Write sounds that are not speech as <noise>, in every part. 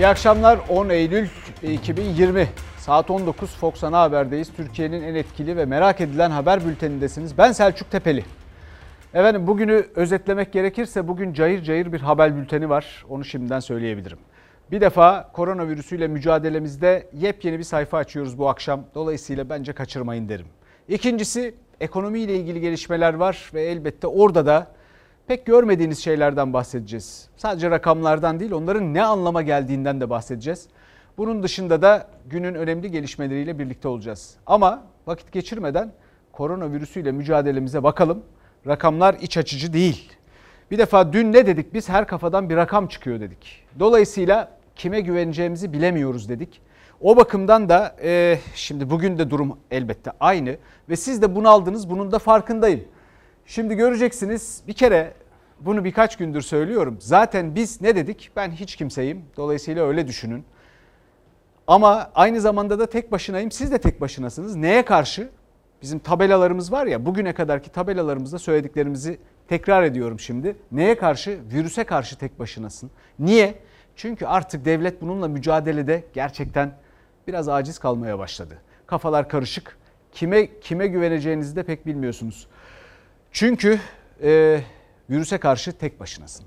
İyi akşamlar 10 Eylül 2020 saat 19 Fox Ana Haber'deyiz. Türkiye'nin en etkili ve merak edilen haber bültenindesiniz. Ben Selçuk Tepeli. Efendim bugünü özetlemek gerekirse bugün cayır cayır bir haber bülteni var. Onu şimdiden söyleyebilirim. Bir defa koronavirüsüyle mücadelemizde yepyeni bir sayfa açıyoruz bu akşam. Dolayısıyla bence kaçırmayın derim. İkincisi ekonomiyle ilgili gelişmeler var ve elbette orada da pek görmediğiniz şeylerden bahsedeceğiz. Sadece rakamlardan değil onların ne anlama geldiğinden de bahsedeceğiz. Bunun dışında da günün önemli gelişmeleriyle birlikte olacağız. Ama vakit geçirmeden koronavirüsüyle mücadelemize bakalım. Rakamlar iç açıcı değil. Bir defa dün ne dedik biz? Her kafadan bir rakam çıkıyor dedik. Dolayısıyla kime güveneceğimizi bilemiyoruz dedik. O bakımdan da e, şimdi bugün de durum elbette aynı ve siz de bunu aldınız bunun da farkındayım. Şimdi göreceksiniz bir kere bunu birkaç gündür söylüyorum. Zaten biz ne dedik? Ben hiç kimseyim. Dolayısıyla öyle düşünün. Ama aynı zamanda da tek başınayım. Siz de tek başınasınız. Neye karşı? Bizim tabelalarımız var ya bugüne kadarki tabelalarımızda söylediklerimizi tekrar ediyorum şimdi. Neye karşı? Virüse karşı tek başınasın. Niye? Çünkü artık devlet bununla mücadelede gerçekten biraz aciz kalmaya başladı. Kafalar karışık. Kime kime güveneceğinizi de pek bilmiyorsunuz. Çünkü e, virüse karşı tek başınasın.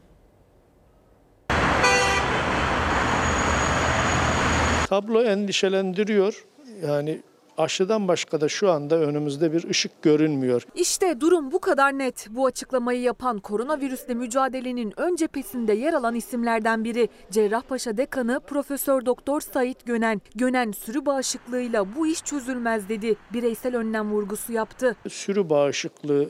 Tablo endişelendiriyor. Yani aşıdan başka da şu anda önümüzde bir ışık görünmüyor. İşte durum bu kadar net. Bu açıklamayı yapan koronavirüsle mücadelenin ön cephesinde yer alan isimlerden biri Cerrahpaşa Dekanı Profesör Doktor Sait Gönen. Gönen sürü bağışıklığıyla bu iş çözülmez dedi. Bireysel önlem vurgusu yaptı. Sürü bağışıklığı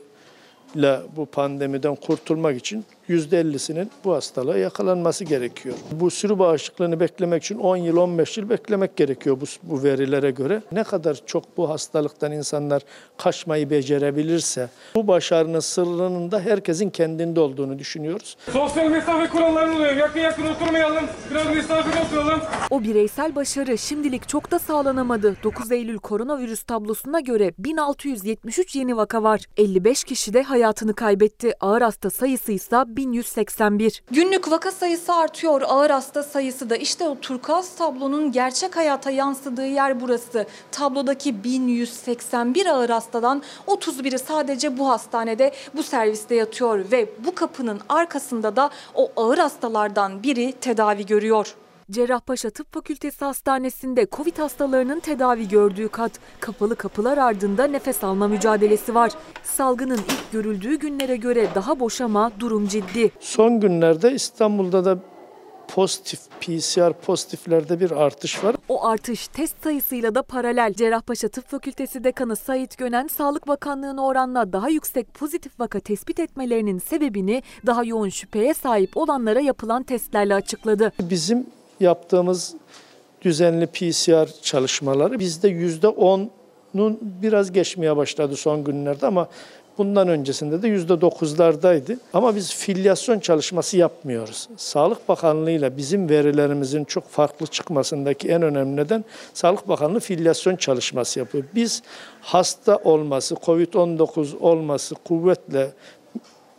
ile bu pandemiden kurtulmak için %50'sinin bu hastalığa yakalanması gerekiyor. Bu sürü bağışıklığını beklemek için 10 yıl 15 yıl beklemek gerekiyor bu, bu verilere göre. Ne kadar çok bu hastalıktan insanlar kaçmayı becerebilirse bu başarının sırrının da herkesin kendinde olduğunu düşünüyoruz. Sosyal mesafe kurallarına uyun. Yakın yakın oturmayalım. Biraz mesafeli oturalım. O bireysel başarı şimdilik çok da sağlanamadı. 9 Eylül koronavirüs tablosuna göre 1673 yeni vaka var. 55 kişi de hayatını kaybetti. Ağır hasta sayısı ise 1181. Günlük vaka sayısı artıyor, ağır hasta sayısı da. İşte o turkuaz tablonun gerçek hayata yansıdığı yer burası. Tablodaki 1181 ağır hastadan 31'i sadece bu hastanede, bu serviste yatıyor ve bu kapının arkasında da o ağır hastalardan biri tedavi görüyor. Cerrahpaşa Tıp Fakültesi Hastanesi'nde Covid hastalarının tedavi gördüğü kat. Kapalı kapılar ardında nefes alma mücadelesi var. Salgının ilk görüldüğü günlere göre daha boş ama durum ciddi. Son günlerde İstanbul'da da pozitif PCR pozitiflerde bir artış var. O artış test sayısıyla da paralel. Cerrahpaşa Tıp Fakültesi Dekanı Sait Gönen, Sağlık Bakanlığı'na oranla daha yüksek pozitif vaka tespit etmelerinin sebebini daha yoğun şüpheye sahip olanlara yapılan testlerle açıkladı. Bizim yaptığımız düzenli PCR çalışmaları bizde yüzde 10'un biraz geçmeye başladı son günlerde ama bundan öncesinde de yüzde 9'lardaydı. Ama biz filyasyon çalışması yapmıyoruz. Sağlık Bakanlığı ile bizim verilerimizin çok farklı çıkmasındaki en önemli neden Sağlık Bakanlığı filyasyon çalışması yapıyor. Biz hasta olması, COVID-19 olması kuvvetle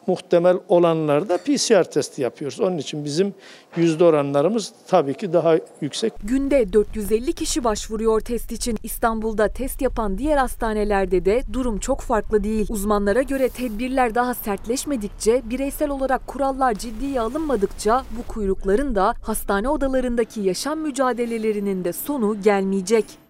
muhtemel olanlarda PCR testi yapıyoruz. Onun için bizim yüzde oranlarımız tabii ki daha yüksek. Günde 450 kişi başvuruyor test için. İstanbul'da test yapan diğer hastanelerde de durum çok farklı değil. Uzmanlara göre tedbirler daha sertleşmedikçe, bireysel olarak kurallar ciddiye alınmadıkça bu kuyrukların da hastane odalarındaki yaşam mücadelelerinin de sonu gelmeyecek.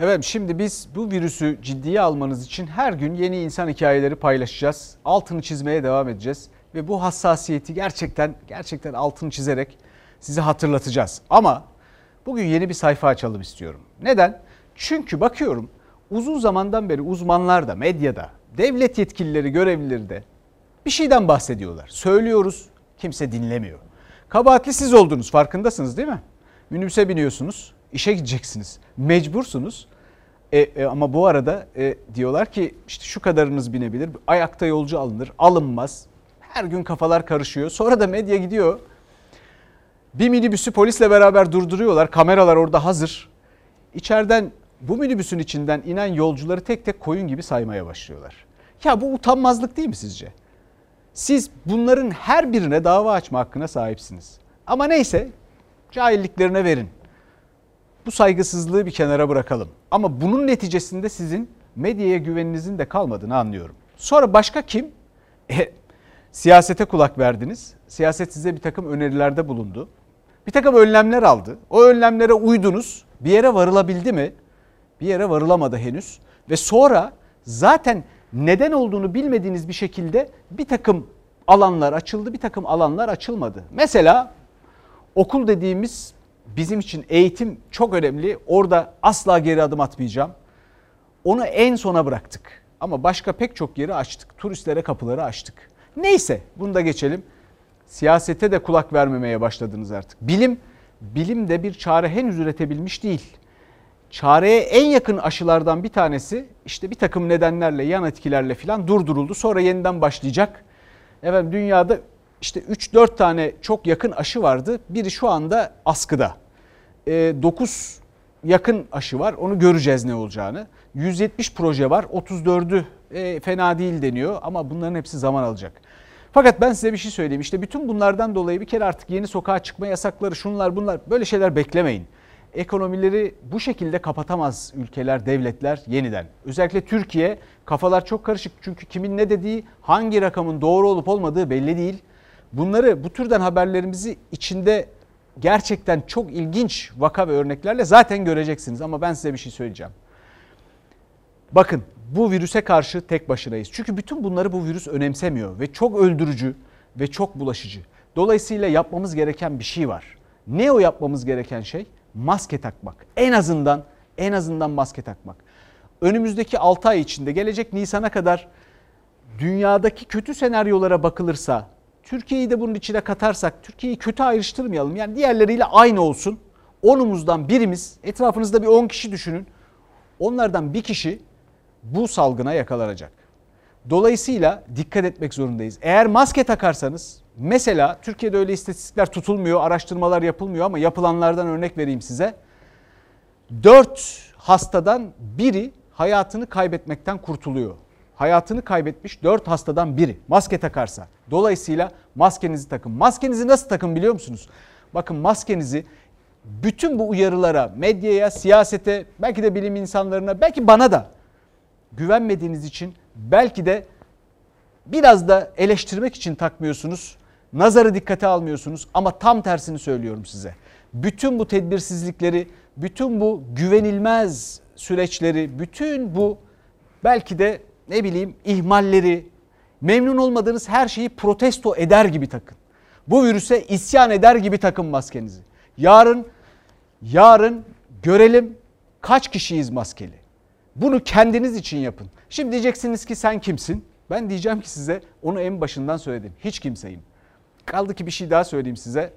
Evet şimdi biz bu virüsü ciddiye almanız için her gün yeni insan hikayeleri paylaşacağız. Altını çizmeye devam edeceğiz ve bu hassasiyeti gerçekten gerçekten altını çizerek size hatırlatacağız. Ama bugün yeni bir sayfa açalım istiyorum. Neden? Çünkü bakıyorum uzun zamandan beri uzmanlar da medyada, devlet yetkilileri, görevlileri de bir şeyden bahsediyorlar. Söylüyoruz, kimse dinlemiyor. Kabahatli siz oldunuz farkındasınız değil mi? Minibüse biniyorsunuz, işe gideceksiniz. Mecbursunuz. E, e, ama bu arada e, diyorlar ki işte şu kadarınız binebilir. Ayakta yolcu alınır. Alınmaz. Her gün kafalar karışıyor. Sonra da medya gidiyor. Bir minibüsü polisle beraber durduruyorlar. Kameralar orada hazır. İçeriden bu minibüsün içinden inen yolcuları tek tek koyun gibi saymaya başlıyorlar. Ya bu utanmazlık değil mi sizce? Siz bunların her birine dava açma hakkına sahipsiniz. Ama neyse cahilliklerine verin. Bu saygısızlığı bir kenara bırakalım. Ama bunun neticesinde sizin medyaya güveninizin de kalmadığını anlıyorum. Sonra başka kim? E, siyasete kulak verdiniz. Siyaset size bir takım önerilerde bulundu. Bir takım önlemler aldı. O önlemlere uydunuz. Bir yere varılabildi mi? Bir yere varılamadı henüz. Ve sonra zaten neden olduğunu bilmediğiniz bir şekilde bir takım alanlar açıldı, bir takım alanlar açılmadı. Mesela okul dediğimiz bizim için eğitim çok önemli. Orada asla geri adım atmayacağım. Onu en sona bıraktık. Ama başka pek çok yeri açtık. Turistlere kapıları açtık. Neyse bunu da geçelim. Siyasete de kulak vermemeye başladınız artık. Bilim, bilim de bir çare henüz üretebilmiş değil. Çareye en yakın aşılardan bir tanesi işte bir takım nedenlerle, yan etkilerle falan durduruldu. Sonra yeniden başlayacak. Efendim dünyada işte 3-4 tane çok yakın aşı vardı. Biri şu anda askıda. E, 9 yakın aşı var. Onu göreceğiz ne olacağını. 170 proje var. 34'ü e, fena değil deniyor ama bunların hepsi zaman alacak. Fakat ben size bir şey söyleyeyim. İşte bütün bunlardan dolayı bir kere artık yeni sokağa çıkma yasakları, şunlar bunlar böyle şeyler beklemeyin. Ekonomileri bu şekilde kapatamaz ülkeler, devletler yeniden. Özellikle Türkiye kafalar çok karışık. Çünkü kimin ne dediği, hangi rakamın doğru olup olmadığı belli değil. Bunları bu türden haberlerimizi içinde gerçekten çok ilginç vaka ve örneklerle zaten göreceksiniz. Ama ben size bir şey söyleyeceğim. Bakın bu virüse karşı tek başınayız. Çünkü bütün bunları bu virüs önemsemiyor ve çok öldürücü ve çok bulaşıcı. Dolayısıyla yapmamız gereken bir şey var. Ne o yapmamız gereken şey? Maske takmak. En azından en azından maske takmak. Önümüzdeki 6 ay içinde gelecek Nisan'a kadar dünyadaki kötü senaryolara bakılırsa Türkiye'yi de bunun içine katarsak Türkiye'yi kötü ayrıştırmayalım. Yani diğerleriyle aynı olsun. Onumuzdan birimiz etrafınızda bir 10 kişi düşünün. Onlardan bir kişi bu salgına yakalanacak. Dolayısıyla dikkat etmek zorundayız. Eğer maske takarsanız mesela Türkiye'de öyle istatistikler tutulmuyor, araştırmalar yapılmıyor ama yapılanlardan örnek vereyim size. 4 hastadan biri hayatını kaybetmekten kurtuluyor. Hayatını kaybetmiş 4 hastadan biri maske takarsa. Dolayısıyla maskenizi takın. Maskenizi nasıl takın biliyor musunuz? Bakın maskenizi bütün bu uyarılara, medyaya, siyasete, belki de bilim insanlarına, belki bana da güvenmediğiniz için belki de biraz da eleştirmek için takmıyorsunuz. Nazarı dikkate almıyorsunuz ama tam tersini söylüyorum size. Bütün bu tedbirsizlikleri, bütün bu güvenilmez süreçleri, bütün bu belki de ne bileyim ihmalleri, memnun olmadığınız her şeyi protesto eder gibi takın. Bu virüse isyan eder gibi takın maskenizi. Yarın yarın görelim kaç kişiyiz maskeli. Bunu kendiniz için yapın. Şimdi diyeceksiniz ki sen kimsin? Ben diyeceğim ki size onu en başından söyledim. Hiç kimseyim. Kaldı ki bir şey daha söyleyeyim size.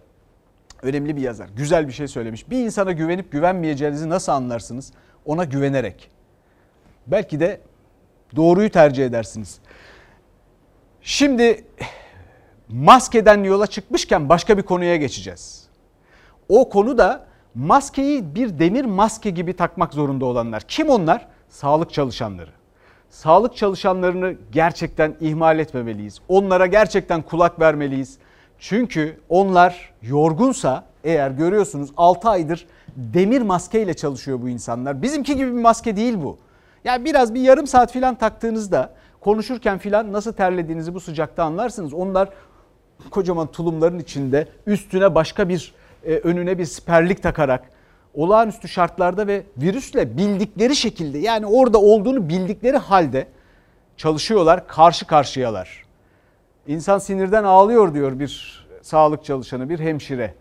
Önemli bir yazar. Güzel bir şey söylemiş. Bir insana güvenip güvenmeyeceğinizi nasıl anlarsınız? Ona güvenerek. Belki de doğruyu tercih edersiniz. Şimdi maskeden yola çıkmışken başka bir konuya geçeceğiz. O konu da maskeyi bir demir maske gibi takmak zorunda olanlar. Kim onlar? Sağlık çalışanları. Sağlık çalışanlarını gerçekten ihmal etmemeliyiz. Onlara gerçekten kulak vermeliyiz. Çünkü onlar yorgunsa eğer görüyorsunuz 6 aydır demir maskeyle çalışıyor bu insanlar. Bizimki gibi bir maske değil bu. Yani biraz bir yarım saat filan taktığınızda konuşurken filan nasıl terlediğinizi bu sıcakta anlarsınız. Onlar kocaman tulumların içinde üstüne başka bir e, önüne bir siperlik takarak olağanüstü şartlarda ve virüsle bildikleri şekilde yani orada olduğunu bildikleri halde çalışıyorlar, karşı karşıyalar. İnsan sinirden ağlıyor diyor bir sağlık çalışanı, bir hemşire.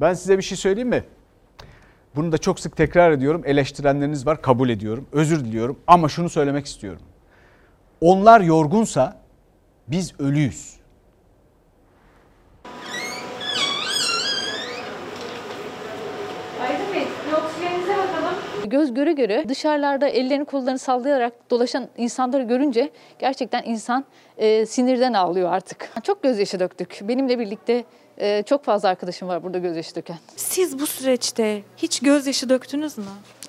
Ben size bir şey söyleyeyim mi? Bunu da çok sık tekrar ediyorum. Eleştirenleriniz var, kabul ediyorum. Özür diliyorum ama şunu söylemek istiyorum. Onlar yorgunsa biz ölüyüz. Göz göre göre dışarılarda ellerini kollarını sallayarak dolaşan insanları görünce gerçekten insan e, sinirden ağlıyor artık. Çok gözyaşı döktük. Benimle birlikte e, çok fazla arkadaşım var burada gözyaşı döken. Siz bu süreçte hiç gözyaşı döktünüz mü?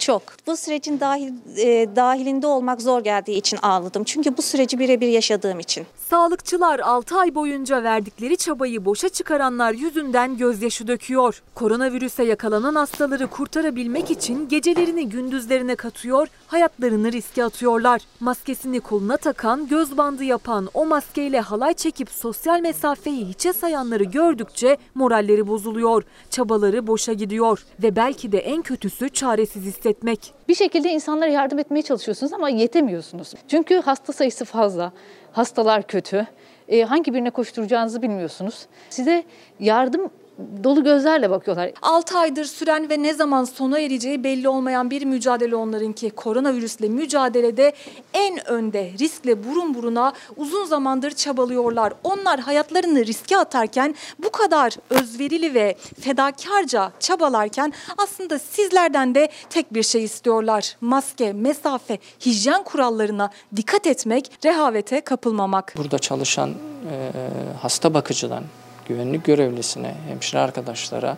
Çok. Bu sürecin dahil e, dahilinde olmak zor geldiği için ağladım. Çünkü bu süreci birebir yaşadığım için. Sağlıkçılar 6 ay boyunca verdikleri çabayı boşa çıkaranlar yüzünden gözyaşı döküyor. Koronavirüse yakalanan hastaları kurtarabilmek için gecelerini gündüzlerine katıyor, hayatlarını riske atıyorlar. Maskesini koluna takan, göz bandı yapan, o maskeyle halay çekip sosyal mesafeyi hiçe sayanları gördükçe moralleri bozuluyor. Çabaları boşa gidiyor ve belki de en kötüsü çaresiz hissetmek. Bir şekilde insanlara yardım etmeye çalışıyorsunuz ama yetemiyorsunuz. Çünkü hasta sayısı fazla, hastalar kötü. E, hangi birine koşturacağınızı bilmiyorsunuz. Size yardım dolu gözlerle bakıyorlar. 6 aydır süren ve ne zaman sona ereceği belli olmayan bir mücadele onlarınki. Koronavirüsle mücadelede en önde riskle burun buruna uzun zamandır çabalıyorlar. Onlar hayatlarını riske atarken bu kadar özverili ve fedakarca çabalarken aslında sizlerden de tek bir şey istiyorlar. Maske, mesafe, hijyen kurallarına dikkat etmek, rehavete kapılmamak. Burada çalışan e, hasta bakıcıdan güvenlik görevlisine, hemşire arkadaşlara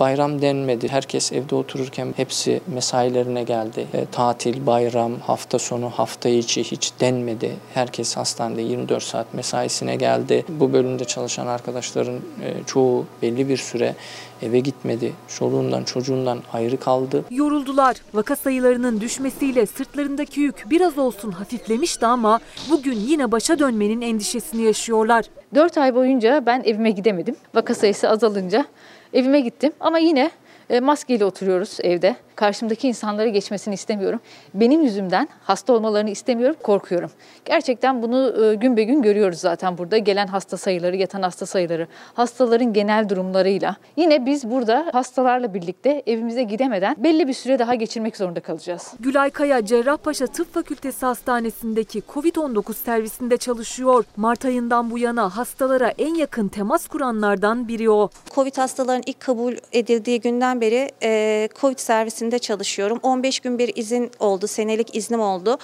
bayram denmedi. Herkes evde otururken hepsi mesailerine geldi. E, tatil, bayram, hafta sonu, hafta içi hiç denmedi. Herkes hastanede 24 saat mesaisine geldi. Bu bölümde çalışan arkadaşların e, çoğu belli bir süre eve gitmedi. Çoluğundan çocuğundan ayrı kaldı. Yoruldular. Vaka sayılarının düşmesiyle sırtlarındaki yük biraz olsun hafiflemişti ama bugün yine başa dönmenin endişesini yaşıyorlar. 4 ay boyunca ben evime gidemedim. Vaka sayısı azalınca evime gittim ama yine e, maskeyle oturuyoruz evde. Karşımdaki insanlara geçmesini istemiyorum. Benim yüzümden hasta olmalarını istemiyorum, korkuyorum. Gerçekten bunu e, gün be gün görüyoruz zaten burada. Gelen hasta sayıları, yatan hasta sayıları, hastaların genel durumlarıyla. Yine biz burada hastalarla birlikte evimize gidemeden belli bir süre daha geçirmek zorunda kalacağız. Gülay Kaya Cerrahpaşa Tıp Fakültesi Hastanesi'ndeki COVID-19 servisinde çalışıyor. Mart ayından bu yana hastalara en yakın temas kuranlardan biri o. Covid hastaların ilk kabul edildiği günden beri e, Covid servisinde çalışıyorum. 15 gün bir izin oldu, senelik iznim oldu.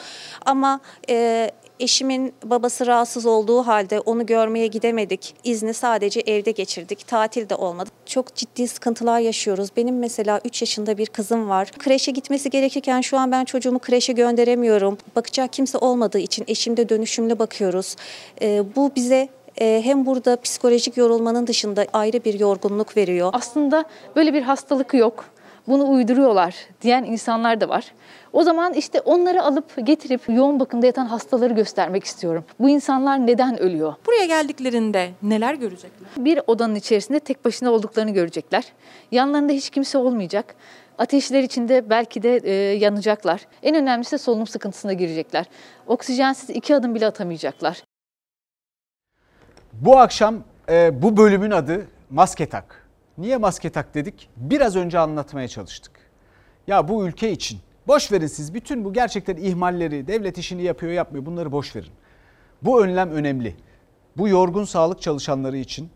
Ama e, eşimin babası rahatsız olduğu halde onu görmeye gidemedik. İzni sadece evde geçirdik. Tatil de olmadı. Çok ciddi sıkıntılar yaşıyoruz. Benim mesela 3 yaşında bir kızım var. Kreşe gitmesi gerekirken şu an ben çocuğumu kreşe gönderemiyorum. Bakacak kimse olmadığı için eşimde dönüşümlü bakıyoruz. E, bu bize e, hem burada psikolojik yorulmanın dışında ayrı bir yorgunluk veriyor. Aslında böyle bir hastalık yok. Bunu uyduruyorlar diyen insanlar da var. O zaman işte onları alıp getirip yoğun bakımda yatan hastaları göstermek istiyorum. Bu insanlar neden ölüyor? Buraya geldiklerinde neler görecekler? Bir odanın içerisinde tek başına olduklarını görecekler. Yanlarında hiç kimse olmayacak. Ateşler içinde belki de e, yanacaklar. En önemlisi de solunum sıkıntısına girecekler. Oksijensiz iki adım bile atamayacaklar. Bu akşam e, bu bölümün adı maske tak. Niye maske tak dedik? Biraz önce anlatmaya çalıştık. Ya bu ülke için boş verin siz bütün bu gerçekten ihmalleri, devlet işini yapıyor yapmıyor bunları boş verin. Bu önlem önemli. Bu yorgun sağlık çalışanları için,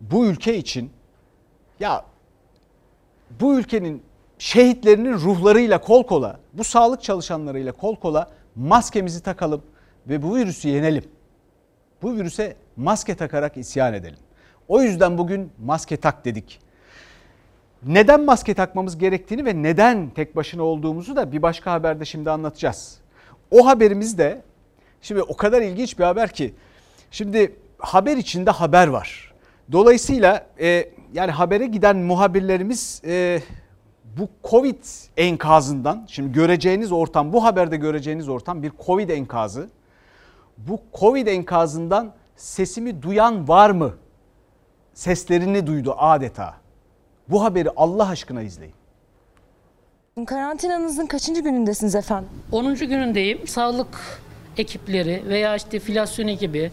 bu ülke için ya bu ülkenin şehitlerinin ruhlarıyla kol kola, bu sağlık çalışanlarıyla kol kola maskemizi takalım ve bu virüsü yenelim. Bu virüse maske takarak isyan edelim. O yüzden bugün maske tak dedik. Neden maske takmamız gerektiğini ve neden tek başına olduğumuzu da bir başka haberde şimdi anlatacağız. O haberimiz de şimdi o kadar ilginç bir haber ki şimdi haber içinde haber var. Dolayısıyla e, yani habere giden muhabirlerimiz e, bu Covid enkazından şimdi göreceğiniz ortam bu haberde göreceğiniz ortam bir Covid enkazı. Bu Covid enkazından sesimi duyan var mı? Seslerini duydu adeta. Bu haberi Allah aşkına izleyin. Karantinanızın kaçıncı günündesiniz efendim? 10. günündeyim. Sağlık ekipleri veya işte filasyon ekibi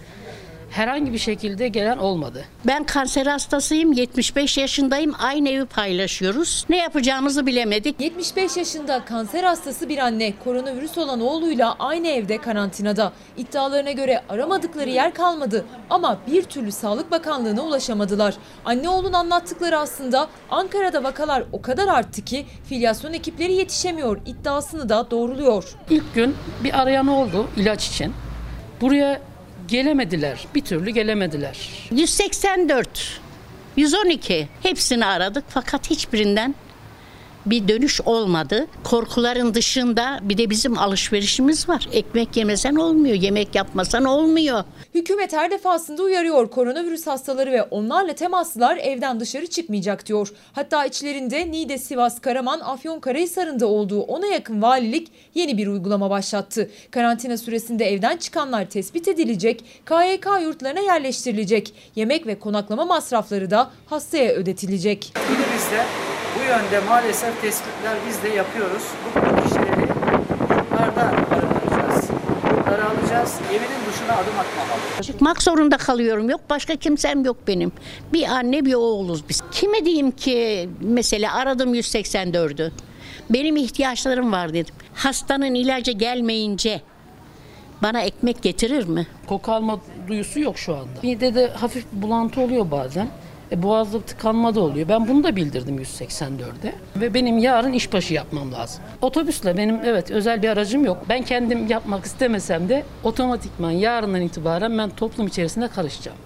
herhangi bir şekilde gelen olmadı. Ben kanser hastasıyım, 75 yaşındayım. Aynı evi paylaşıyoruz. Ne yapacağımızı bilemedik. 75 yaşında kanser hastası bir anne koronavirüs olan oğluyla aynı evde karantinada. İddialarına göre aramadıkları yer kalmadı ama bir türlü Sağlık Bakanlığı'na ulaşamadılar. Anne oğlun anlattıkları aslında Ankara'da vakalar o kadar arttı ki filyasyon ekipleri yetişemiyor iddiasını da doğruluyor. İlk gün bir arayan oldu ilaç için. Buraya gelemediler. Bir türlü gelemediler. 184, 112 hepsini aradık fakat hiçbirinden bir dönüş olmadı. Korkuların dışında bir de bizim alışverişimiz var. Ekmek yemesen olmuyor, yemek yapmasan olmuyor. Hükümet her defasında uyarıyor koronavirüs hastaları ve onlarla temaslılar evden dışarı çıkmayacak diyor. Hatta içlerinde Niğde, Sivas, Karaman, Afyonkarahisar'ında olduğu ona yakın valilik yeni bir uygulama başlattı. Karantina süresinde evden çıkanlar tespit edilecek, KYK yurtlarına yerleştirilecek. Yemek ve konaklama masrafları da hastaya ödetilecek. İlimizde yönde maalesef tespitler biz de yapıyoruz. Bu kişileri yurtlarda barındıracağız. Yurtlara alacağız. Evinin dışına adım atmamalı. Çıkmak zorunda kalıyorum. Yok başka kimsem yok benim. Bir anne bir oğluz biz. Kime diyeyim ki mesela aradım 184'ü. Benim ihtiyaçlarım var dedim. Hastanın ilacı gelmeyince bana ekmek getirir mi? Koku alma duyusu yok şu anda. Midede hafif bulantı oluyor bazen. E, boğazda tıkanma da oluyor. Ben bunu da bildirdim 184'e. Ve benim yarın işbaşı yapmam lazım. Otobüsle benim evet özel bir aracım yok. Ben kendim yapmak istemesem de otomatikman yarından itibaren ben toplum içerisinde karışacağım.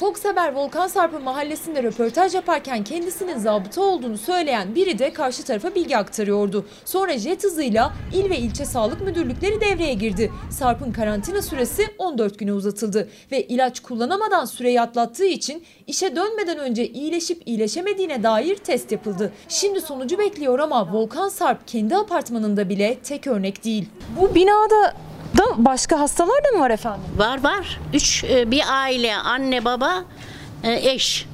Fox Haber Volkan Sarp'ın mahallesinde röportaj yaparken kendisinin zabıta olduğunu söyleyen biri de karşı tarafa bilgi aktarıyordu. Sonra jet hızıyla il ve ilçe sağlık müdürlükleri devreye girdi. Sarp'ın karantina süresi 14 güne uzatıldı ve ilaç kullanamadan süreyi atlattığı için işe dönmeden önce iyileşip iyileşemediğine dair test yapıldı. Şimdi sonucu bekliyor ama Volkan Sarp kendi apartmanında bile tek örnek değil. Bu binada da başka hastalar da mı var efendim? Var var. Üç e, bir aile, anne, baba, e, eş.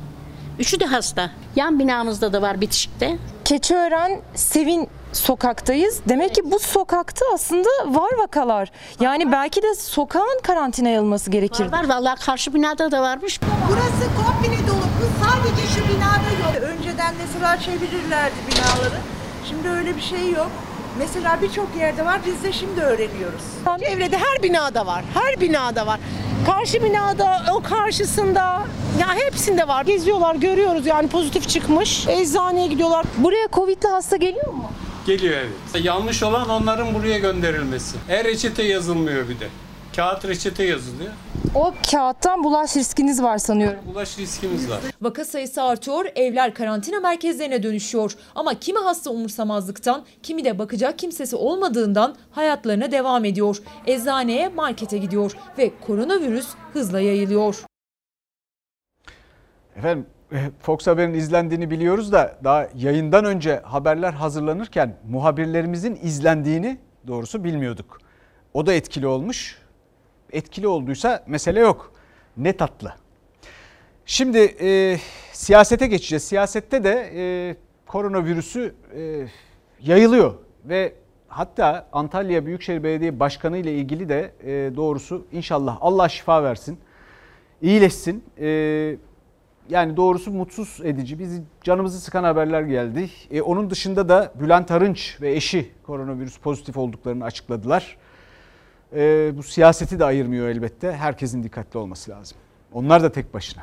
Üçü de hasta. Yan binamızda da var bitişikte. Keçiören Sevin sokaktayız. Demek ki bu sokakta aslında var vakalar. Yani belki de sokağın karantinaya alınması gerekir. Var var vallahi karşı binada da varmış. Burası komple dolu. Bu sadece şu binada yok. Önceden mesela çevirirlerdi binaları. Şimdi öyle bir şey yok. Mesela birçok yerde var. Biz de şimdi öğreniyoruz. Çevrede her binada var. Her binada var. Karşı binada, o karşısında ya hepsinde var. Geziyorlar, görüyoruz yani pozitif çıkmış. Eczaneye gidiyorlar. Buraya Covid'li hasta geliyor mu? Geliyor evet. Yanlış olan onların buraya gönderilmesi. E reçete yazılmıyor bir de. Kağıt reçete yazılıyor. O kağıttan bulaş riskiniz var sanıyorum. Bulaş riskimiz var. Vaka sayısı artıyor, evler karantina merkezlerine dönüşüyor. Ama kimi hasta umursamazlıktan, kimi de bakacak kimsesi olmadığından hayatlarına devam ediyor. Eczaneye, markete gidiyor ve koronavirüs hızla yayılıyor. Efendim e, Fox Haber'in izlendiğini biliyoruz da daha yayından önce haberler hazırlanırken muhabirlerimizin izlendiğini doğrusu bilmiyorduk. O da etkili olmuş. Etkili olduysa mesele yok. Ne tatlı. Şimdi e, siyasete geçeceğiz. Siyasette de e, koronavirüsü e, yayılıyor ve hatta Antalya Büyükşehir Belediye Başkanı ile ilgili de e, doğrusu inşallah Allah şifa versin, iyileşsin. E, yani doğrusu mutsuz edici, bizi canımızı sıkan haberler geldi. E, onun dışında da Bülent Arınç ve eşi koronavirüs pozitif olduklarını açıkladılar. E, bu siyaseti de ayırmıyor elbette. Herkesin dikkatli olması lazım. Onlar da tek başına.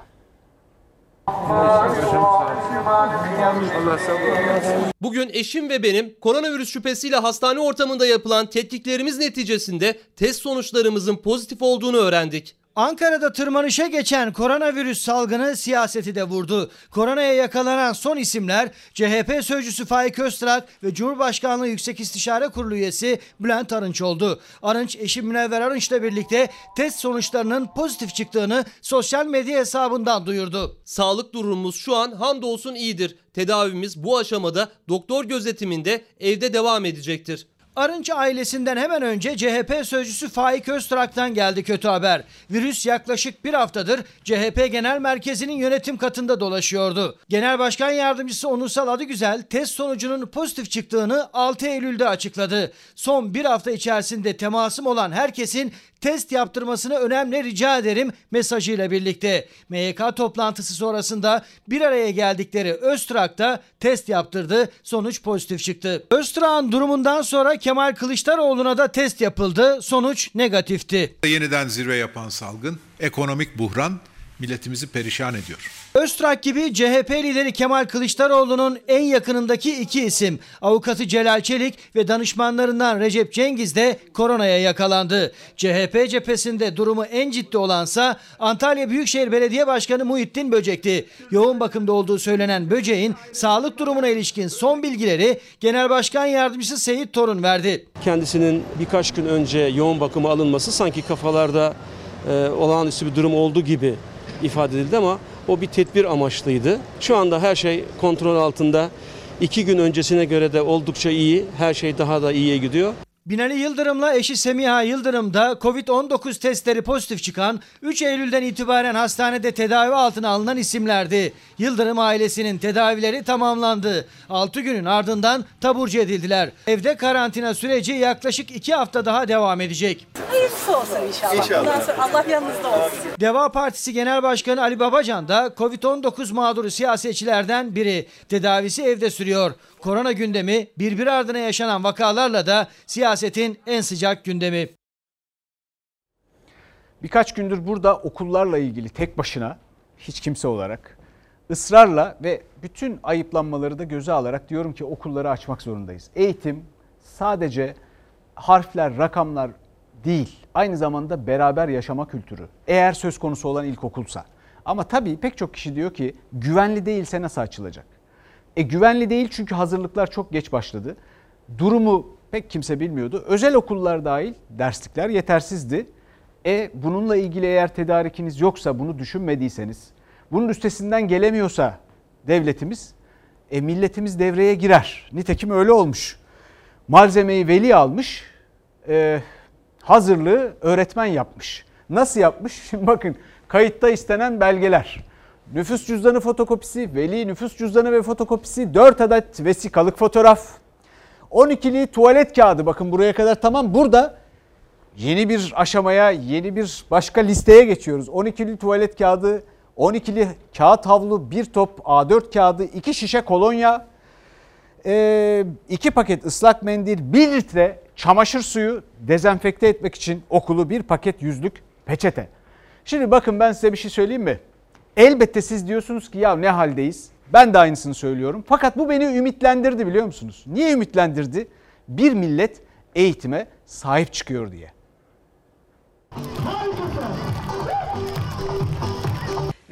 Bugün eşim ve benim koronavirüs şüphesiyle hastane ortamında yapılan tetkiklerimiz neticesinde test sonuçlarımızın pozitif olduğunu öğrendik. Ankara'da tırmanışa geçen koronavirüs salgını siyaseti de vurdu. Koronaya yakalanan son isimler CHP sözcüsü Faik Öztrak ve Cumhurbaşkanlığı Yüksek İstişare Kurulu üyesi Bülent Arınç oldu. Arınç eşi Münevver Arınç'la birlikte test sonuçlarının pozitif çıktığını sosyal medya hesabından duyurdu. Sağlık durumumuz şu an hamdolsun iyidir. Tedavimiz bu aşamada doktor gözetiminde evde devam edecektir. Arınç ailesinden hemen önce CHP sözcüsü Faik Öztrak'tan geldi kötü haber. Virüs yaklaşık bir haftadır CHP Genel Merkezi'nin yönetim katında dolaşıyordu. Genel Başkan Yardımcısı Onursal Adıgüzel test sonucunun pozitif çıktığını 6 Eylül'de açıkladı. Son bir hafta içerisinde temasım olan herkesin test yaptırmasını önemli rica ederim mesajıyla birlikte. MYK toplantısı sonrasında bir araya geldikleri Öztrak da test yaptırdı. Sonuç pozitif çıktı. Öztrak'ın durumundan sonra Kemal Kılıçdaroğlu'na da test yapıldı. Sonuç negatifti. Yeniden zirve yapan salgın, ekonomik buhran milletimizi perişan ediyor. Öztrak gibi CHP lideri Kemal Kılıçdaroğlu'nun en yakınındaki iki isim avukatı Celal Çelik ve danışmanlarından Recep Cengiz de koronaya yakalandı. CHP cephesinde durumu en ciddi olansa Antalya Büyükşehir Belediye Başkanı Muhittin Böcek'ti. Yoğun bakımda olduğu söylenen Böcek'in sağlık durumuna ilişkin son bilgileri Genel Başkan Yardımcısı Seyit Torun verdi. Kendisinin birkaç gün önce yoğun bakıma alınması sanki kafalarda e, olağanüstü bir durum olduğu gibi ifade edildi ama o bir tedbir amaçlıydı. Şu anda her şey kontrol altında. İki gün öncesine göre de oldukça iyi. Her şey daha da iyiye gidiyor. Binali Yıldırım'la eşi Semiha Yıldırım da Covid-19 testleri pozitif çıkan 3 Eylül'den itibaren hastanede tedavi altına alınan isimlerdi. Yıldırım ailesinin tedavileri tamamlandı. 6 günün ardından taburcu edildiler. Evde karantina süreci yaklaşık 2 hafta daha devam edecek. Hayırlısı olsun inşallah. İnşallah. Bundan sonra Allah yanınızda olsun. Deva Partisi Genel Başkanı Ali Babacan da Covid-19 mağduru siyasetçilerden biri. Tedavisi evde sürüyor. Korona gündemi birbir ardına yaşanan vakalarla da siyasetin en sıcak gündemi. Birkaç gündür burada okullarla ilgili tek başına hiç kimse olarak ısrarla ve bütün ayıplanmaları da göze alarak diyorum ki okulları açmak zorundayız. Eğitim sadece harfler, rakamlar değil. Aynı zamanda beraber yaşama kültürü. Eğer söz konusu olan ilkokulsa. Ama tabii pek çok kişi diyor ki güvenli değilse nasıl açılacak? E güvenli değil çünkü hazırlıklar çok geç başladı. Durumu pek kimse bilmiyordu. Özel okullar dahil derslikler yetersizdi. E bununla ilgili eğer tedarikiniz yoksa bunu düşünmediyseniz, bunun üstesinden gelemiyorsa devletimiz, e milletimiz devreye girer. Nitekim öyle olmuş. Malzemeyi veli almış, e, hazırlığı öğretmen yapmış. Nasıl yapmış? <laughs> Bakın kayıtta istenen belgeler. Nüfus cüzdanı fotokopisi, veli nüfus cüzdanı ve fotokopisi, 4 adet vesikalık fotoğraf, 12'li tuvalet kağıdı bakın buraya kadar tamam. Burada yeni bir aşamaya, yeni bir başka listeye geçiyoruz. 12'li tuvalet kağıdı, 12'li kağıt havlu, bir top A4 kağıdı, 2 şişe kolonya, 2 paket ıslak mendil, 1 litre çamaşır suyu dezenfekte etmek için okulu bir paket yüzlük peçete. Şimdi bakın ben size bir şey söyleyeyim mi? Elbette siz diyorsunuz ki ya ne haldeyiz? Ben de aynısını söylüyorum. Fakat bu beni ümitlendirdi biliyor musunuz? Niye ümitlendirdi? Bir millet eğitime sahip çıkıyor diye.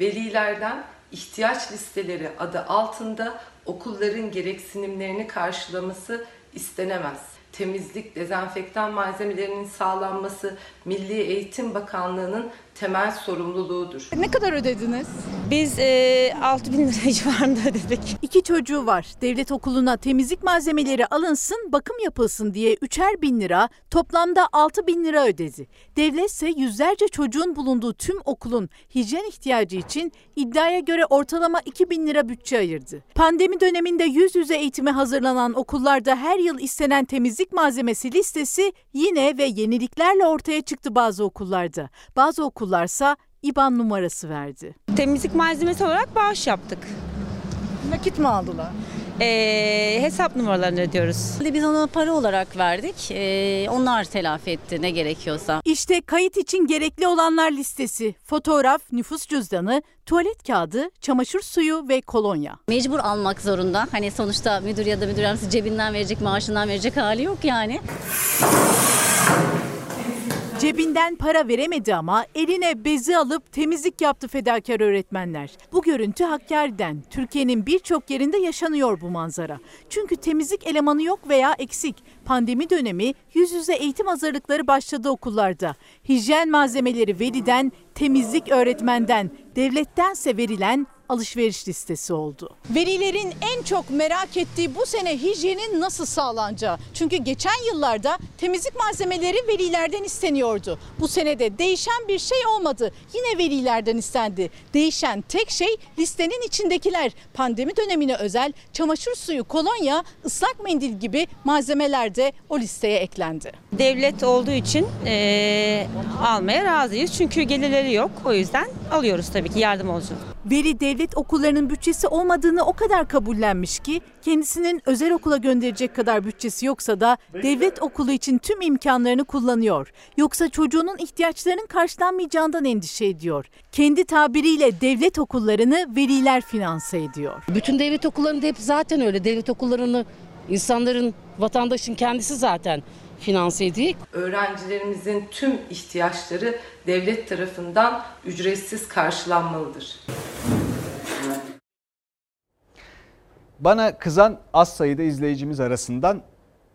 Velilerden ihtiyaç listeleri adı altında okulların gereksinimlerini karşılaması istenemez. Temizlik, dezenfektan malzemelerinin sağlanması Milli Eğitim Bakanlığı'nın temel sorumluluğudur. Ne kadar ödediniz? Biz e, 6 bin lira <laughs> civarında ödedik. İki çocuğu var. Devlet okuluna temizlik malzemeleri alınsın, bakım yapılsın diye üçer bin lira, toplamda 6 bin lira ödedi. Devlet ise yüzlerce çocuğun bulunduğu tüm okulun hijyen ihtiyacı için iddiaya göre ortalama 2 bin lira bütçe ayırdı. Pandemi döneminde yüz yüze eğitime hazırlanan okullarda her yıl istenen temizlik malzemesi listesi yine ve yeniliklerle ortaya çıktı bazı okullarda. Bazı okullarsa IBAN numarası verdi. Temizlik malzemesi olarak bağış yaptık. Nakit mi aldılar? Ee, hesap numaralarını ödüyoruz. Biz ona para olarak verdik. Ee, onlar telafi etti ne gerekiyorsa. İşte kayıt için gerekli olanlar listesi. Fotoğraf, nüfus cüzdanı, tuvalet kağıdı, çamaşır suyu ve kolonya. Mecbur almak zorunda. Hani sonuçta müdür ya da müdür yardımcısı cebinden verecek, maaşından verecek hali yok yani. Cebinden para veremedi ama eline bezi alıp temizlik yaptı fedakar öğretmenler. Bu görüntü Hakkari'den. Türkiye'nin birçok yerinde yaşanıyor bu manzara. Çünkü temizlik elemanı yok veya eksik. Pandemi dönemi yüz yüze eğitim hazırlıkları başladı okullarda. Hijyen malzemeleri veliden, temizlik öğretmenden, devlettense verilen alışveriş listesi oldu. Velilerin en çok merak ettiği bu sene hijyenin nasıl sağlanacağı. Çünkü geçen yıllarda temizlik malzemeleri velilerden isteniyordu. Bu senede değişen bir şey olmadı. Yine velilerden istendi. Değişen tek şey listenin içindekiler. Pandemi dönemine özel çamaşır suyu, kolonya, ıslak mendil gibi malzemeler de o listeye eklendi. Devlet olduğu için e, almaya razıyız. Çünkü gelirleri yok. O yüzden alıyoruz tabii ki yardım olsun. Veli devlet okullarının bütçesi olmadığını o kadar kabullenmiş ki kendisinin özel okula gönderecek kadar bütçesi yoksa da devlet okulu için tüm imkanlarını kullanıyor. Yoksa çocuğunun ihtiyaçlarının karşılanmayacağından endişe ediyor. Kendi tabiriyle devlet okullarını veliler finanse ediyor. Bütün devlet okullarında hep zaten öyle. Devlet okullarını insanların, vatandaşın kendisi zaten finanse ediyor. Öğrencilerimizin tüm ihtiyaçları devlet tarafından ücretsiz karşılanmalıdır. Bana kızan az sayıda izleyicimiz arasından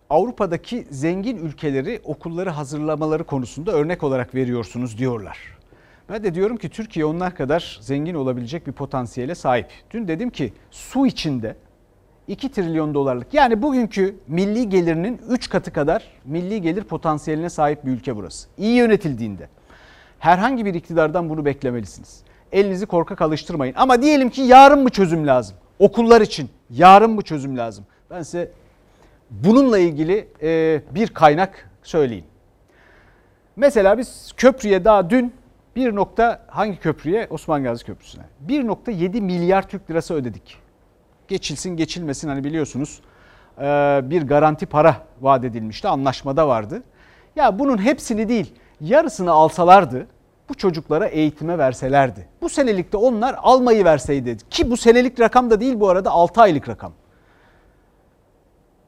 Avrupa'daki zengin ülkeleri okulları hazırlamaları konusunda örnek olarak veriyorsunuz diyorlar. Ben de diyorum ki Türkiye onlar kadar zengin olabilecek bir potansiyele sahip. Dün dedim ki su içinde 2 trilyon dolarlık yani bugünkü milli gelirinin 3 katı kadar milli gelir potansiyeline sahip bir ülke burası. İyi yönetildiğinde. Herhangi bir iktidardan bunu beklemelisiniz. Elinizi korkak alıştırmayın. Ama diyelim ki yarın mı çözüm lazım? Okullar için yarın mı çözüm lazım? Ben size bununla ilgili e, bir kaynak söyleyeyim. Mesela biz köprüye daha dün bir nokta hangi köprüye? Osman Gazi Köprüsü'ne. 1.7 milyar Türk lirası ödedik. Geçilsin geçilmesin hani biliyorsunuz e, bir garanti para vaat edilmişti. Anlaşmada vardı. Ya bunun hepsini değil yarısını alsalardı bu çocuklara eğitime verselerdi. Bu senelikte onlar almayı verseydi ki bu senelik rakam da değil bu arada 6 aylık rakam.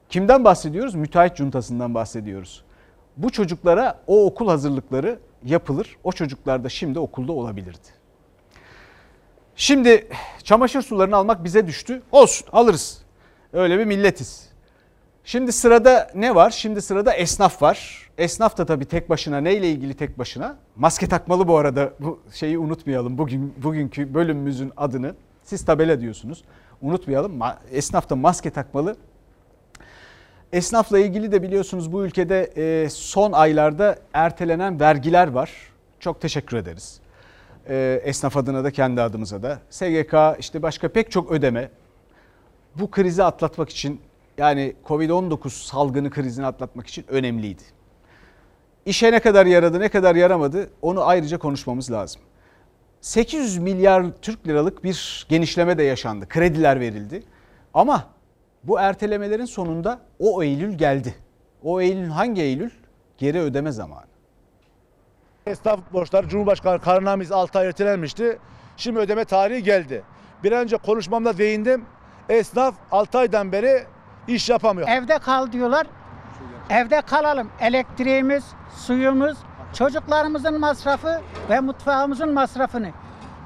Kimden bahsediyoruz? Müteahhit cuntasından bahsediyoruz. Bu çocuklara o okul hazırlıkları yapılır. O çocuklar da şimdi okulda olabilirdi. Şimdi çamaşır sularını almak bize düştü. Olsun alırız. Öyle bir milletiz. Şimdi sırada ne var? Şimdi sırada esnaf var. Esnaf da tabii tek başına neyle ilgili tek başına? Maske takmalı bu arada. Bu şeyi unutmayalım. Bugün bugünkü bölümümüzün adını siz tabela diyorsunuz. Unutmayalım. Esnaf da maske takmalı. Esnafla ilgili de biliyorsunuz bu ülkede e, son aylarda ertelenen vergiler var. Çok teşekkür ederiz. E, esnaf adına da kendi adımıza da. SGK işte başka pek çok ödeme. Bu krizi atlatmak için yani Covid-19 salgını krizini atlatmak için önemliydi. İşe ne kadar yaradı ne kadar yaramadı onu ayrıca konuşmamız lazım. 800 milyar Türk liralık bir genişleme de yaşandı. Krediler verildi. Ama bu ertelemelerin sonunda o Eylül geldi. O Eylül hangi Eylül? Geri ödeme zamanı. Esnaf borçları Cumhurbaşkanı kararnamesi 6 ay ertelenmişti. Şimdi ödeme tarihi geldi. Bir önce konuşmamda değindim. Esnaf 6 aydan beri iş yapamıyor. Evde kal diyorlar. Evde kalalım. Elektriğimiz, suyumuz, çocuklarımızın masrafı ve mutfağımızın masrafını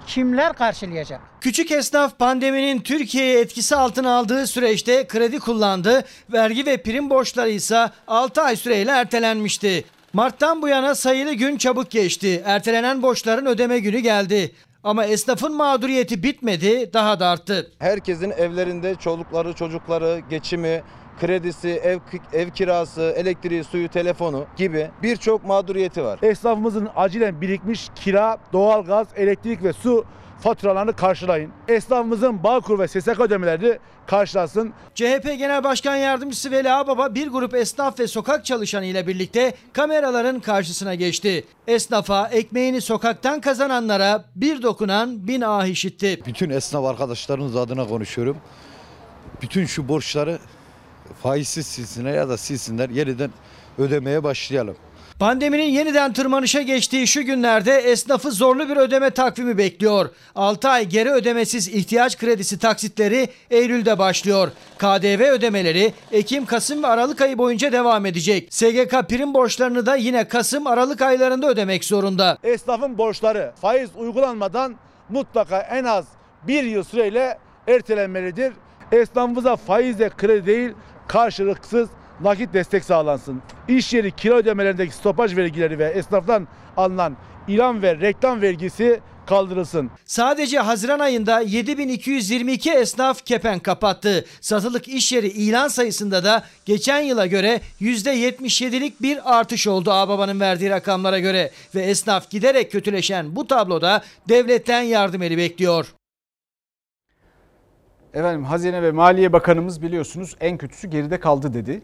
kimler karşılayacak? Küçük esnaf pandeminin Türkiye'ye etkisi altına aldığı süreçte kredi kullandı. Vergi ve prim borçları ise 6 ay süreyle ertelenmişti. Mart'tan bu yana sayılı gün çabuk geçti. Ertelenen borçların ödeme günü geldi. Ama esnafın mağduriyeti bitmedi, daha da arttı. Herkesin evlerinde çolukları, çocukları, geçimi, kredisi, ev ev kirası, elektriği, suyu, telefonu gibi birçok mağduriyeti var. Esnafımızın acilen birikmiş kira, doğalgaz, elektrik ve su faturalarını karşılayın. Esnafımızın Bağkur ve SSK ödemelerini karşılasın. CHP Genel Başkan Yardımcısı Veli Ağbaba bir grup esnaf ve sokak çalışanı ile birlikte kameraların karşısına geçti. Esnafa, ekmeğini sokaktan kazananlara bir dokunan bin ah işitti. Bütün esnaf arkadaşlarımız adına konuşuyorum. Bütün şu borçları faizsiz silsinler ya da silsinler yeniden ödemeye başlayalım. Pandeminin yeniden tırmanışa geçtiği şu günlerde esnafı zorlu bir ödeme takvimi bekliyor. 6 ay geri ödemesiz ihtiyaç kredisi taksitleri Eylül'de başlıyor. KDV ödemeleri Ekim, Kasım ve Aralık ayı boyunca devam edecek. SGK prim borçlarını da yine Kasım, Aralık aylarında ödemek zorunda. Esnafın borçları faiz uygulanmadan mutlaka en az bir yıl süreyle ertelenmelidir. Esnafımıza faizle kredi değil karşılıksız nakit destek sağlansın. İş yeri kira ödemelerindeki stopaj vergileri ve esnaftan alınan ilan ve reklam vergisi kaldırılsın. Sadece Haziran ayında 7222 esnaf kepen kapattı. Satılık iş yeri ilan sayısında da geçen yıla göre %77'lik bir artış oldu Ağbaba'nın verdiği rakamlara göre. Ve esnaf giderek kötüleşen bu tabloda devletten yardım eli bekliyor. Efendim Hazine ve Maliye Bakanımız biliyorsunuz en kötüsü geride kaldı dedi.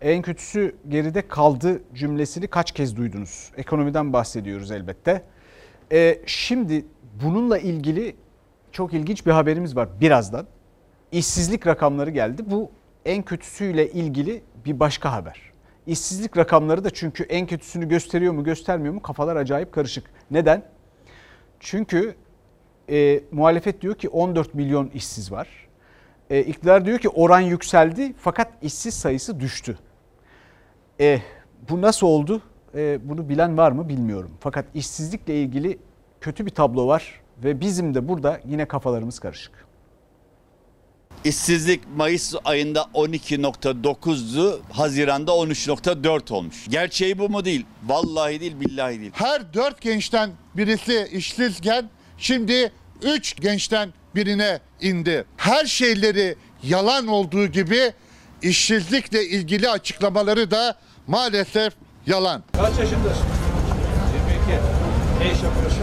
En kötüsü geride kaldı cümlesini kaç kez duydunuz? Ekonomiden bahsediyoruz elbette. Ee, şimdi bununla ilgili çok ilginç bir haberimiz var birazdan. İşsizlik rakamları geldi. Bu en kötüsüyle ilgili bir başka haber. İşsizlik rakamları da çünkü en kötüsünü gösteriyor mu göstermiyor mu kafalar acayip karışık. Neden? Çünkü e, muhalefet diyor ki 14 milyon işsiz var. E, iktidar diyor ki oran yükseldi fakat işsiz sayısı düştü. E, bu nasıl oldu? E, bunu bilen var mı bilmiyorum. Fakat işsizlikle ilgili kötü bir tablo var ve bizim de burada yine kafalarımız karışık. İşsizlik Mayıs ayında 12.9'du, Haziran'da 13.4 olmuş. Gerçeği bu mu değil? Vallahi değil, billahi değil. Her dört gençten birisi işsizken şimdi üç gençten birine indi. Her şeyleri yalan olduğu gibi işsizlikle ilgili açıklamaları da maalesef yalan. Kaç yaşındasın? 22. Ne iş yapıyorsun?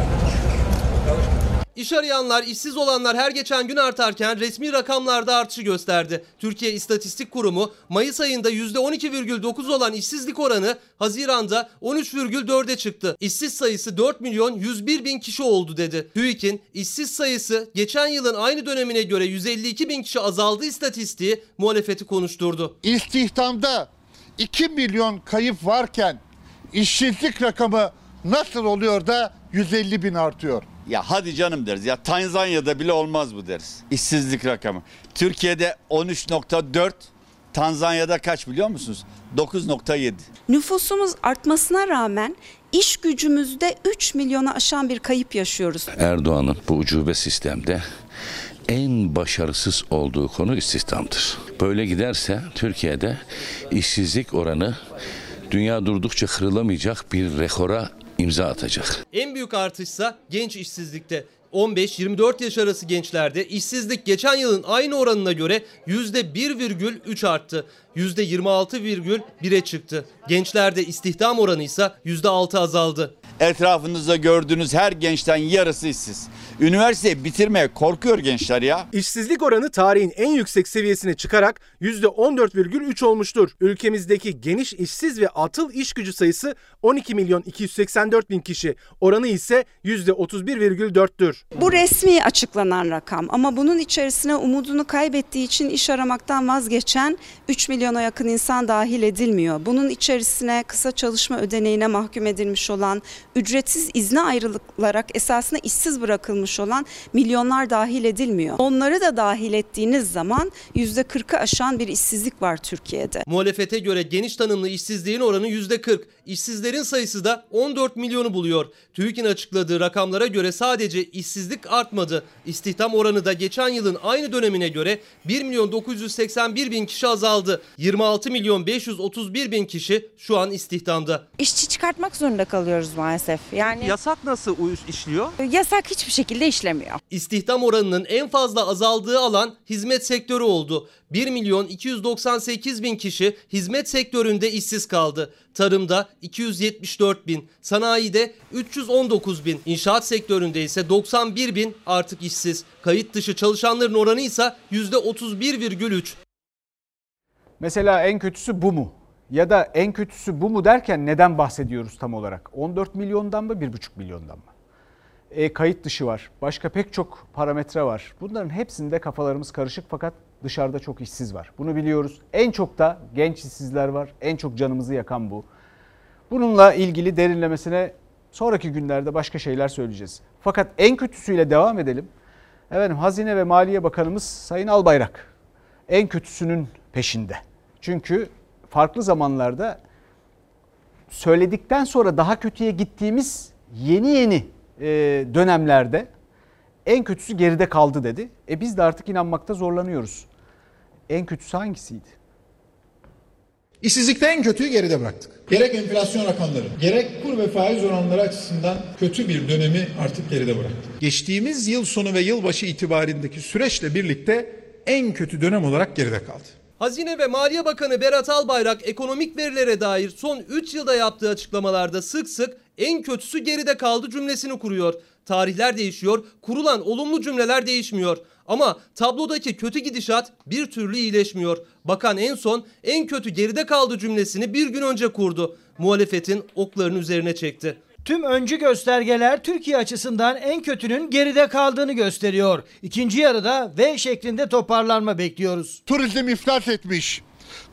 İş arayanlar, işsiz olanlar her geçen gün artarken resmi rakamlarda artışı gösterdi. Türkiye İstatistik Kurumu Mayıs ayında %12,9 olan işsizlik oranı Haziran'da 13,4'e çıktı. İşsiz sayısı 4 milyon 101 bin kişi oldu dedi. TÜİK'in işsiz sayısı geçen yılın aynı dönemine göre 152 bin kişi azaldı istatistiği muhalefeti konuşturdu. İstihdamda 2 milyon kayıp varken işsizlik rakamı nasıl oluyor da 150 bin artıyor? Ya hadi canım deriz ya Tanzanya'da bile olmaz bu deriz. İşsizlik rakamı. Türkiye'de 13.4, Tanzanya'da kaç biliyor musunuz? 9.7. Nüfusumuz artmasına rağmen iş gücümüzde 3 milyonu aşan bir kayıp yaşıyoruz. Erdoğan'ın bu ucube sistemde en başarısız olduğu konu istihdamdır. Böyle giderse Türkiye'de işsizlik oranı dünya durdukça kırılamayacak bir rekora imza atacak. En büyük artışsa genç işsizlikte. 15-24 yaş arası gençlerde işsizlik geçen yılın aynı oranına göre %1,3 arttı. %26,1'e çıktı. Gençlerde istihdam oranı ise %6 azaldı. Etrafınızda gördüğünüz her gençten yarısı işsiz. Üniversiteyi bitirmeye korkuyor gençler ya. İşsizlik oranı tarihin en yüksek seviyesine çıkarak %14,3 olmuştur. Ülkemizdeki geniş işsiz ve atıl iş gücü sayısı 12 milyon 284 bin kişi. Oranı ise %31,4'tür. Bu resmi açıklanan rakam ama bunun içerisine umudunu kaybettiği için iş aramaktan vazgeçen 3 milyona yakın insan dahil edilmiyor. Bunun içerisine kısa çalışma ödeneğine mahkum edilmiş olan, ücretsiz izne ayrılıklarak esasında işsiz bırakılmış olan milyonlar dahil edilmiyor. Onları da dahil ettiğiniz zaman %40'ı aşan bir işsizlik var Türkiye'de. Muhalefete göre geniş tanımlı işsizliğin oranı %40. İşsizlerin sayısı da 14 milyonu buluyor. TÜİK'in açıkladığı rakamlara göre sadece işsizlik artmadı. İstihdam oranı da geçen yılın aynı dönemine göre 1 milyon 981 bin kişi azaldı. 26 milyon 531 bin kişi şu an istihdamda. İşçi çıkartmak zorunda kalıyoruz maalesef. Yani Yasak nasıl işliyor? yasak hiçbir şekilde işlemiyor. İstihdam oranının en fazla azaldığı alan hizmet sektörü oldu. 1 milyon 298 bin kişi hizmet sektöründe işsiz kaldı. Tarımda 274 bin, sanayide 319 bin, inşaat sektöründe ise 91 bin artık işsiz. Kayıt dışı çalışanların oranı ise %31,3. Mesela en kötüsü bu mu? Ya da en kötüsü bu mu derken neden bahsediyoruz tam olarak? 14 milyondan mı 1,5 milyondan mı? E, kayıt dışı var. Başka pek çok parametre var. Bunların hepsinde kafalarımız karışık fakat dışarıda çok işsiz var. Bunu biliyoruz. En çok da genç işsizler var. En çok canımızı yakan bu. Bununla ilgili derinlemesine sonraki günlerde başka şeyler söyleyeceğiz. Fakat en kötüsüyle devam edelim. Efendim Hazine ve Maliye Bakanımız Sayın Albayrak en kötüsünün peşinde. Çünkü farklı zamanlarda söyledikten sonra daha kötüye gittiğimiz yeni yeni e, dönemlerde en kötüsü geride kaldı dedi. E biz de artık inanmakta zorlanıyoruz. En kötüsü hangisiydi? İşsizlikte en kötüyü geride bıraktık. Gerek enflasyon rakamları, gerek kur ve faiz oranları açısından kötü bir dönemi artık geride bıraktık. Geçtiğimiz yıl sonu ve yılbaşı itibarindeki süreçle birlikte en kötü dönem olarak geride kaldı. Hazine ve Maliye Bakanı Berat Albayrak ekonomik verilere dair son 3 yılda yaptığı açıklamalarda sık sık en kötüsü geride kaldı cümlesini kuruyor. Tarihler değişiyor, kurulan olumlu cümleler değişmiyor. Ama tablodaki kötü gidişat bir türlü iyileşmiyor. Bakan en son en kötü geride kaldı cümlesini bir gün önce kurdu. Muhalefetin oklarını üzerine çekti. Tüm öncü göstergeler Türkiye açısından en kötünün geride kaldığını gösteriyor. İkinci yarıda V şeklinde toparlanma bekliyoruz. Turizm iflas etmiş.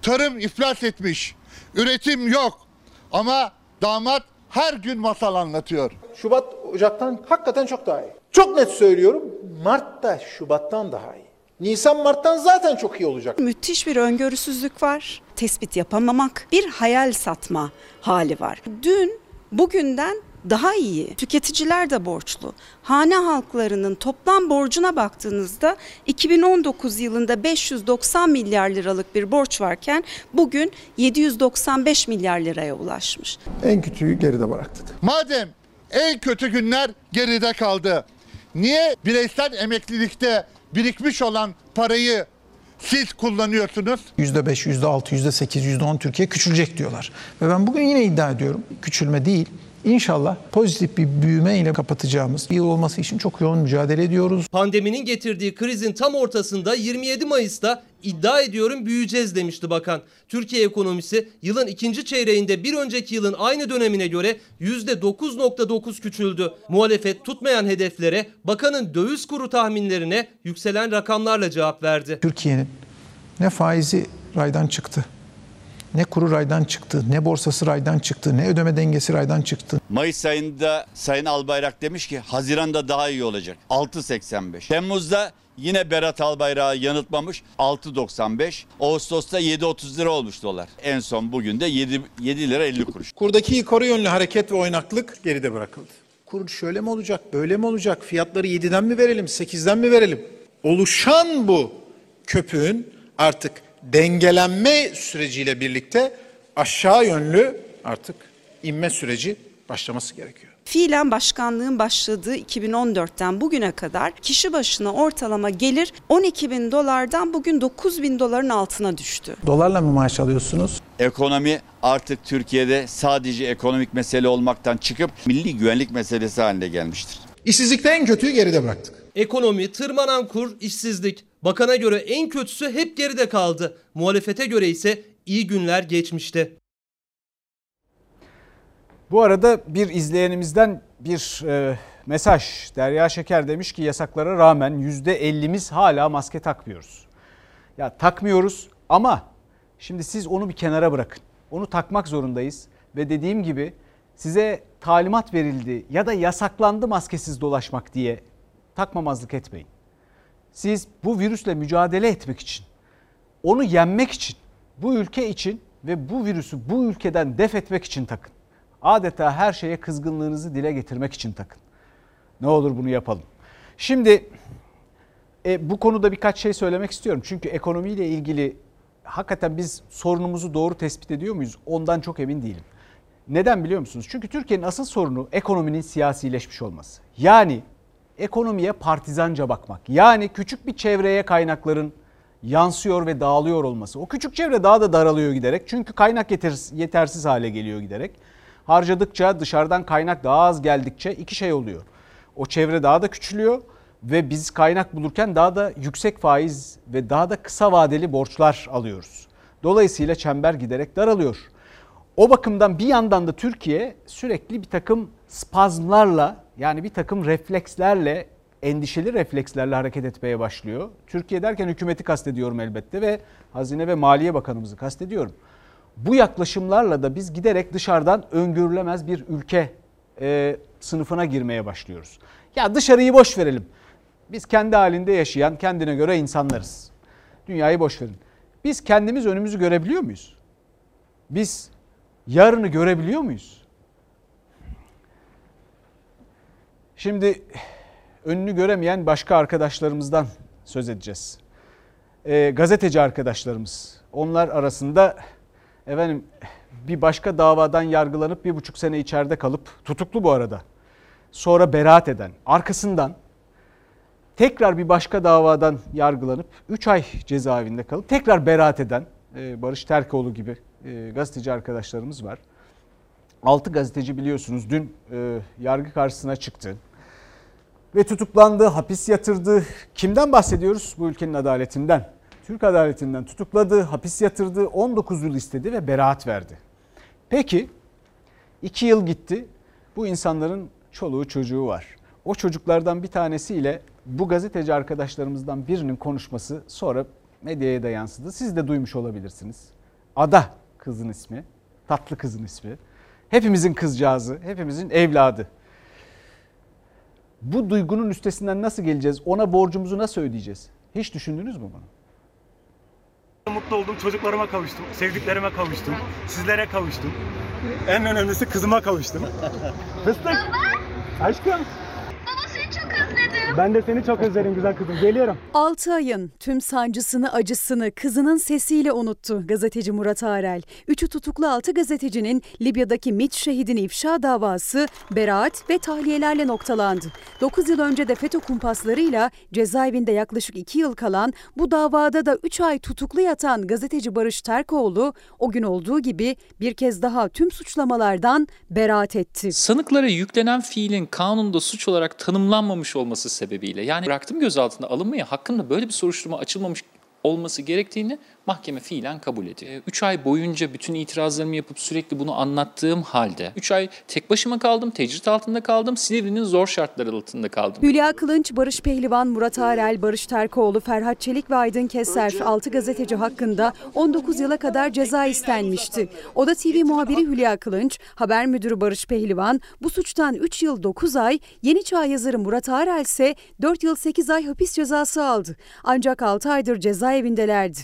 Tarım iflas etmiş. Üretim yok. Ama damat her gün masal anlatıyor. Şubat Ocak'tan hakikaten çok daha iyi. Çok net söylüyorum. Mart da Şubat'tan daha iyi. Nisan Mart'tan zaten çok iyi olacak. Müthiş bir öngörüsüzlük var. Tespit yapamamak, bir hayal satma hali var. Dün bugünden daha iyi. Tüketiciler de borçlu. Hane halklarının toplam borcuna baktığınızda 2019 yılında 590 milyar liralık bir borç varken bugün 795 milyar liraya ulaşmış. En kötüyü geride bıraktık. Madem en kötü günler geride kaldı. Niye bireysel emeklilikte birikmiş olan parayı siz kullanıyorsunuz? %5, %6, %8, %10 Türkiye küçülecek diyorlar. Ve ben bugün yine iddia ediyorum. Küçülme değil. İnşallah pozitif bir büyüme ile kapatacağımız bir yıl olması için çok yoğun mücadele ediyoruz. Pandeminin getirdiği krizin tam ortasında 27 Mayıs'ta iddia ediyorum büyüyeceğiz demişti bakan. Türkiye ekonomisi yılın ikinci çeyreğinde bir önceki yılın aynı dönemine göre %9.9 küçüldü. Muhalefet tutmayan hedeflere bakanın döviz kuru tahminlerine yükselen rakamlarla cevap verdi. Türkiye'nin ne faizi raydan çıktı, ne kuru raydan çıktı, ne borsası raydan çıktı, ne ödeme dengesi raydan çıktı. Mayıs ayında Sayın Albayrak demiş ki Haziran'da daha iyi olacak. 6.85. Temmuz'da yine Berat Albayrak'ı yanıltmamış 6.95. Ağustos'ta 7.30 lira olmuş dolar. En son bugün de 7, 7 lira 50 kuruş. Kurdaki yukarı yönlü hareket ve oynaklık geride bırakıldı. Kur şöyle mi olacak, böyle mi olacak? Fiyatları 7'den mi verelim, 8'den mi verelim? Oluşan bu köpüğün artık dengelenme süreciyle birlikte aşağı yönlü artık inme süreci başlaması gerekiyor. Fiilen başkanlığın başladığı 2014'ten bugüne kadar kişi başına ortalama gelir 12 bin dolardan bugün 9 bin doların altına düştü. Dolarla mı maaş alıyorsunuz? Ekonomi artık Türkiye'de sadece ekonomik mesele olmaktan çıkıp milli güvenlik meselesi haline gelmiştir. İşsizlikte en kötüyü geride bıraktık. Ekonomi, tırmanan kur, işsizlik. Bakana göre en kötüsü hep geride kaldı. Muhalefete göre ise iyi günler geçmişte. Bu arada bir izleyenimizden bir e, mesaj. Derya Şeker demiş ki yasaklara rağmen %50'miz hala maske takmıyoruz. Ya takmıyoruz ama şimdi siz onu bir kenara bırakın. Onu takmak zorundayız ve dediğim gibi size talimat verildi ya da yasaklandı maskesiz dolaşmak diye takmamazlık etmeyin. Siz bu virüsle mücadele etmek için, onu yenmek için, bu ülke için ve bu virüsü bu ülkeden def etmek için takın. Adeta her şeye kızgınlığınızı dile getirmek için takın. Ne olur bunu yapalım. Şimdi e, bu konuda birkaç şey söylemek istiyorum. Çünkü ekonomiyle ilgili hakikaten biz sorunumuzu doğru tespit ediyor muyuz? Ondan çok emin değilim. Neden biliyor musunuz? Çünkü Türkiye'nin asıl sorunu ekonominin siyasileşmiş olması. Yani ekonomiye partizanca bakmak. Yani küçük bir çevreye kaynakların yansıyor ve dağılıyor olması. O küçük çevre daha da daralıyor giderek. Çünkü kaynak yetersiz hale geliyor giderek. Harcadıkça dışarıdan kaynak daha az geldikçe iki şey oluyor. O çevre daha da küçülüyor ve biz kaynak bulurken daha da yüksek faiz ve daha da kısa vadeli borçlar alıyoruz. Dolayısıyla çember giderek daralıyor. O bakımdan bir yandan da Türkiye sürekli bir takım spazmlarla yani bir takım reflekslerle endişeli reflekslerle hareket etmeye başlıyor. Türkiye derken hükümeti kastediyorum elbette ve Hazine ve Maliye Bakanımızı kastediyorum. Bu yaklaşımlarla da biz giderek dışarıdan öngörülemez bir ülke e, sınıfına girmeye başlıyoruz. Ya dışarıyı boş verelim. Biz kendi halinde yaşayan, kendine göre insanlarız. Dünyayı boş verin. Biz kendimiz önümüzü görebiliyor muyuz? Biz yarını görebiliyor muyuz? Şimdi önünü göremeyen başka arkadaşlarımızdan söz edeceğiz. E, gazeteci arkadaşlarımız. Onlar arasında efendim bir başka davadan yargılanıp bir buçuk sene içeride kalıp tutuklu bu arada. Sonra beraat eden arkasından tekrar bir başka davadan yargılanıp 3 ay cezaevinde kalıp tekrar beraat eden Barış Terkoğlu gibi gazeteci arkadaşlarımız var. 6 gazeteci biliyorsunuz dün yargı karşısına çıktı ve tutuklandı, hapis yatırdı. Kimden bahsediyoruz? Bu ülkenin adaletinden. Türk adaletinden tutukladı, hapis yatırdı, 19 yıl istedi ve beraat verdi. Peki 2 yıl gitti. Bu insanların çoluğu çocuğu var. O çocuklardan bir tanesiyle bu gazeteci arkadaşlarımızdan birinin konuşması sonra medyaya da yansıdı. Siz de duymuş olabilirsiniz. Ada kızın ismi, tatlı kızın ismi. Hepimizin kızcağızı, hepimizin evladı. Bu duygunun üstesinden nasıl geleceğiz? Ona borcumuzu nasıl ödeyeceğiz? Hiç düşündünüz mü bunu? Mutlu oldum, çocuklarıma kavuştum, sevdiklerime kavuştum, sizlere kavuştum. En önemlisi kızıma kavuştum. Fıstık. Aşkım. Çok özledim. Ben de seni çok özledim güzel kızım. Geliyorum. 6 ayın tüm sancısını, acısını kızının sesiyle unuttu gazeteci Murat Arel. Üçü tutuklu 6 gazetecinin Libya'daki MİT şehidini ifşa davası beraat ve tahliyelerle noktalandı. 9 yıl önce de FETÖ kumpaslarıyla cezaevinde yaklaşık 2 yıl kalan bu davada da 3 ay tutuklu yatan gazeteci Barış Terkoğlu o gün olduğu gibi bir kez daha tüm suçlamalardan beraat etti. Sanıklara yüklenen fiilin kanunda suç olarak tanımlanmamış olması sebebiyle. Yani bıraktım gözaltına alınmayı hakkında böyle bir soruşturma açılmamış olması gerektiğini mahkeme fiilen kabul ediyor. 3 ay boyunca bütün itirazlarımı yapıp sürekli bunu anlattığım halde 3 ay tek başıma kaldım, tecrit altında kaldım, Silivri'nin zor şartları altında kaldım. Hülya Kılınç, Barış Pehlivan, Murat Arel, Barış Terkoğlu, Ferhat Çelik ve Aydın Keser 6 gazeteci hakkında 19 yıla kadar ceza istenmişti. Oda TV muhabiri Hülya Kılınç, haber müdürü Barış Pehlivan bu suçtan 3 yıl 9 ay, Yeni Çağ yazarı Murat Arel ise 4 yıl 8 ay hapis cezası aldı. Ancak 6 aydır cezaevindelerdi.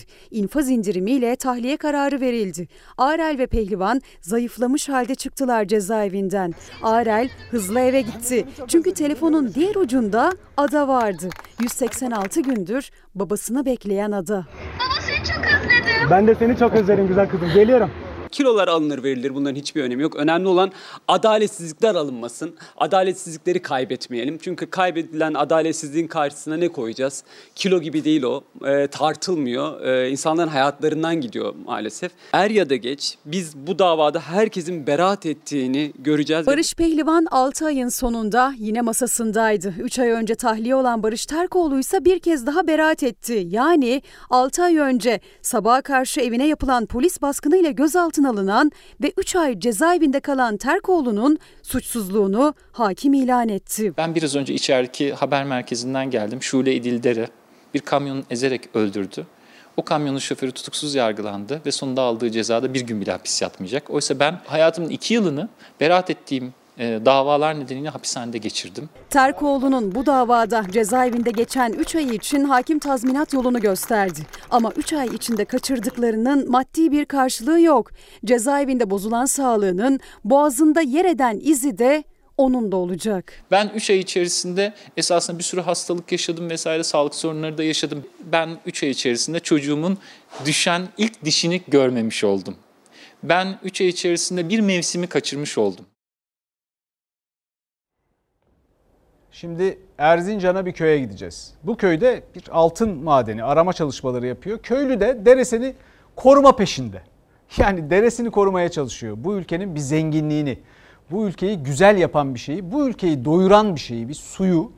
İnfaz indirimiyle tahliye kararı verildi. Arel ve Pehlivan zayıflamış halde çıktılar cezaevinden. Arel hızlı eve gitti. Çünkü telefonun diğer ucunda ada vardı. 186 gündür babasını bekleyen ada. Baba seni çok özledim. Ben de seni çok özledim güzel kızım. Geliyorum. Kilolar alınır verilir bunların hiçbir önemi yok. Önemli olan adaletsizlikler alınmasın. Adaletsizlikleri kaybetmeyelim. Çünkü kaybedilen adaletsizliğin karşısına ne koyacağız? Kilo gibi değil o. E, tartılmıyor. E, insanların hayatlarından gidiyor maalesef. Er ya da geç biz bu davada herkesin beraat ettiğini göreceğiz. Barış Pehlivan 6 ayın sonunda yine masasındaydı. 3 ay önce tahliye olan Barış Terkoğlu ise bir kez daha beraat etti. Yani 6 ay önce sabaha karşı evine yapılan polis baskınıyla gözaltına alınan ve 3 ay cezaevinde kalan Terkoğlu'nun suçsuzluğunu hakim ilan etti. Ben biraz önce içerideki haber merkezinden geldim. Şule İdildere bir kamyonun ezerek öldürdü. O kamyonun şoförü tutuksuz yargılandı ve sonunda aldığı cezada bir gün bile hapis yatmayacak. Oysa ben hayatımın iki yılını beraat ettiğim davalar nedeniyle hapishanede geçirdim. Terkoğlu'nun bu davada cezaevinde geçen 3 ay için hakim tazminat yolunu gösterdi. Ama 3 ay içinde kaçırdıklarının maddi bir karşılığı yok. Cezaevinde bozulan sağlığının boğazında yer eden izi de onun da olacak. Ben 3 ay içerisinde esasında bir sürü hastalık yaşadım vesaire sağlık sorunları da yaşadım. Ben 3 ay içerisinde çocuğumun düşen ilk dişini görmemiş oldum. Ben 3 ay içerisinde bir mevsimi kaçırmış oldum. Şimdi Erzincan'a bir köye gideceğiz. Bu köyde bir altın madeni arama çalışmaları yapıyor. Köylü de deresini koruma peşinde. <laughs> Yani deresini korumaya çalışıyor. Bu ülkenin bir zenginliğini, bu ülkeyi güzel yapan bir şeyi, bu ülkeyi doyuran bir şeyi, bir suyu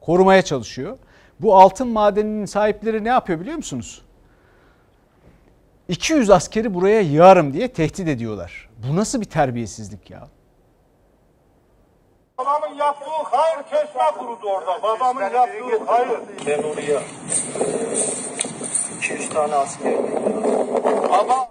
korumaya çalışıyor. Bu altın madeninin sahipleri ne yapıyor biliyor musunuz? 200 askeri buraya yığarım diye tehdit ediyorlar. Bu nasıl bir terbiyesizlik ya? Babamın yaptığı hayır çeşme kurudu orada. Babamın yaptığı hayır. Ben oraya 200 tane asker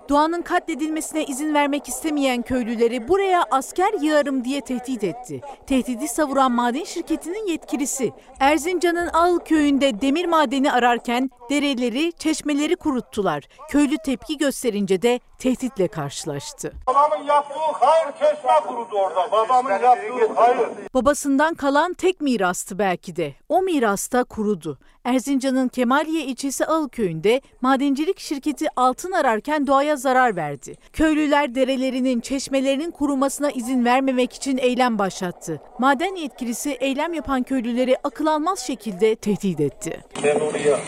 Doğanın katledilmesine izin vermek istemeyen köylüleri buraya asker yığarım diye tehdit etti. Tehdidi savuran maden şirketinin yetkilisi Erzincan'ın Ağıl köyünde demir madeni ararken dereleri, çeşmeleri kuruttular. Köylü tepki gösterince de tehditle karşılaştı. Babamın yaptığı hayır çeşme kurudu orada. Babamın yaptığı hayır. Babasından kalan tek mirastı belki de. O mirasta kurudu. Erzincan'ın Kemaliye ilçesi Ağıl köyünde madencilik şirketi altın ararken doğaya zarar verdi. Köylüler derelerinin, çeşmelerinin kurumasına izin vermemek için eylem başlattı. Maden yetkilisi eylem yapan köylüleri akıl almaz şekilde tehdit etti. Ben oraya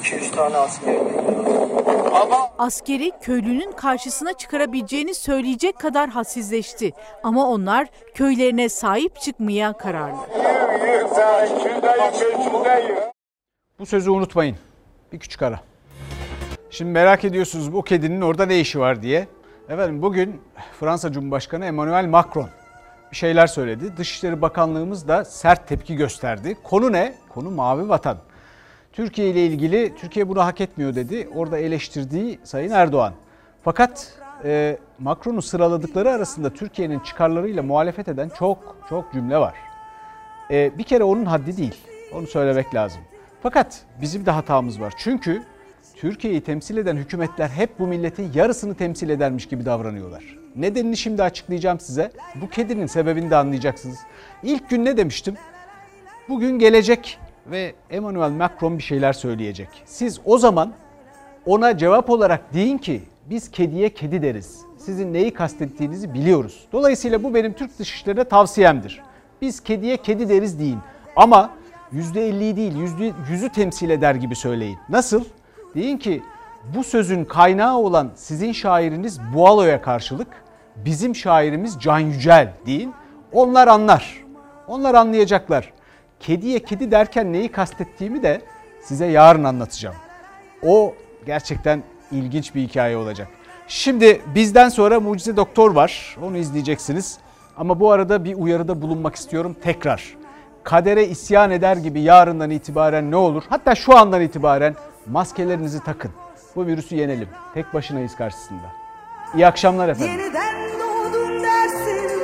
200 tane asker Askeri köylünün karşısına çıkarabileceğini söyleyecek kadar hassizleşti. Ama onlar köylerine sahip çıkmaya kararlı. Bu sözü unutmayın. Bir küçük ara. Şimdi merak ediyorsunuz bu kedinin orada ne işi var diye. Efendim bugün Fransa Cumhurbaşkanı Emmanuel Macron bir şeyler söyledi. Dışişleri Bakanlığımız da sert tepki gösterdi. Konu ne? Konu mavi vatan. Türkiye ile ilgili Türkiye bunu hak etmiyor dedi. Orada eleştirdiği Sayın Erdoğan. Fakat e, Macron'un sıraladıkları arasında Türkiye'nin çıkarlarıyla muhalefet eden çok çok cümle var. E, bir kere onun haddi değil. Onu söylemek lazım. Fakat bizim de hatamız var. Çünkü Türkiye'yi temsil eden hükümetler hep bu milletin yarısını temsil edermiş gibi davranıyorlar. Nedenini şimdi açıklayacağım size. Bu kedinin sebebini de anlayacaksınız. İlk gün ne demiştim? Bugün gelecek ve Emmanuel Macron bir şeyler söyleyecek. Siz o zaman ona cevap olarak deyin ki biz kediye kedi deriz. Sizin neyi kastettiğinizi biliyoruz. Dolayısıyla bu benim Türk dışişlerine tavsiyemdir. Biz kediye kedi deriz deyin. Ama %50'yi değil %100'ü temsil eder gibi söyleyin. Nasıl? Deyin ki bu sözün kaynağı olan sizin şairiniz Boğalo'ya karşılık bizim şairimiz Can Yücel deyin. Onlar anlar. Onlar anlayacaklar. Kediye kedi derken neyi kastettiğimi de size yarın anlatacağım. O gerçekten ilginç bir hikaye olacak. Şimdi bizden sonra Mucize Doktor var. Onu izleyeceksiniz. Ama bu arada bir uyarıda bulunmak istiyorum tekrar. Kadere isyan eder gibi yarından itibaren ne olur? Hatta şu andan itibaren maskelerinizi takın. Bu virüsü yenelim. Tek başınayız karşısında. İyi akşamlar efendim. Yeniden doğdum dersin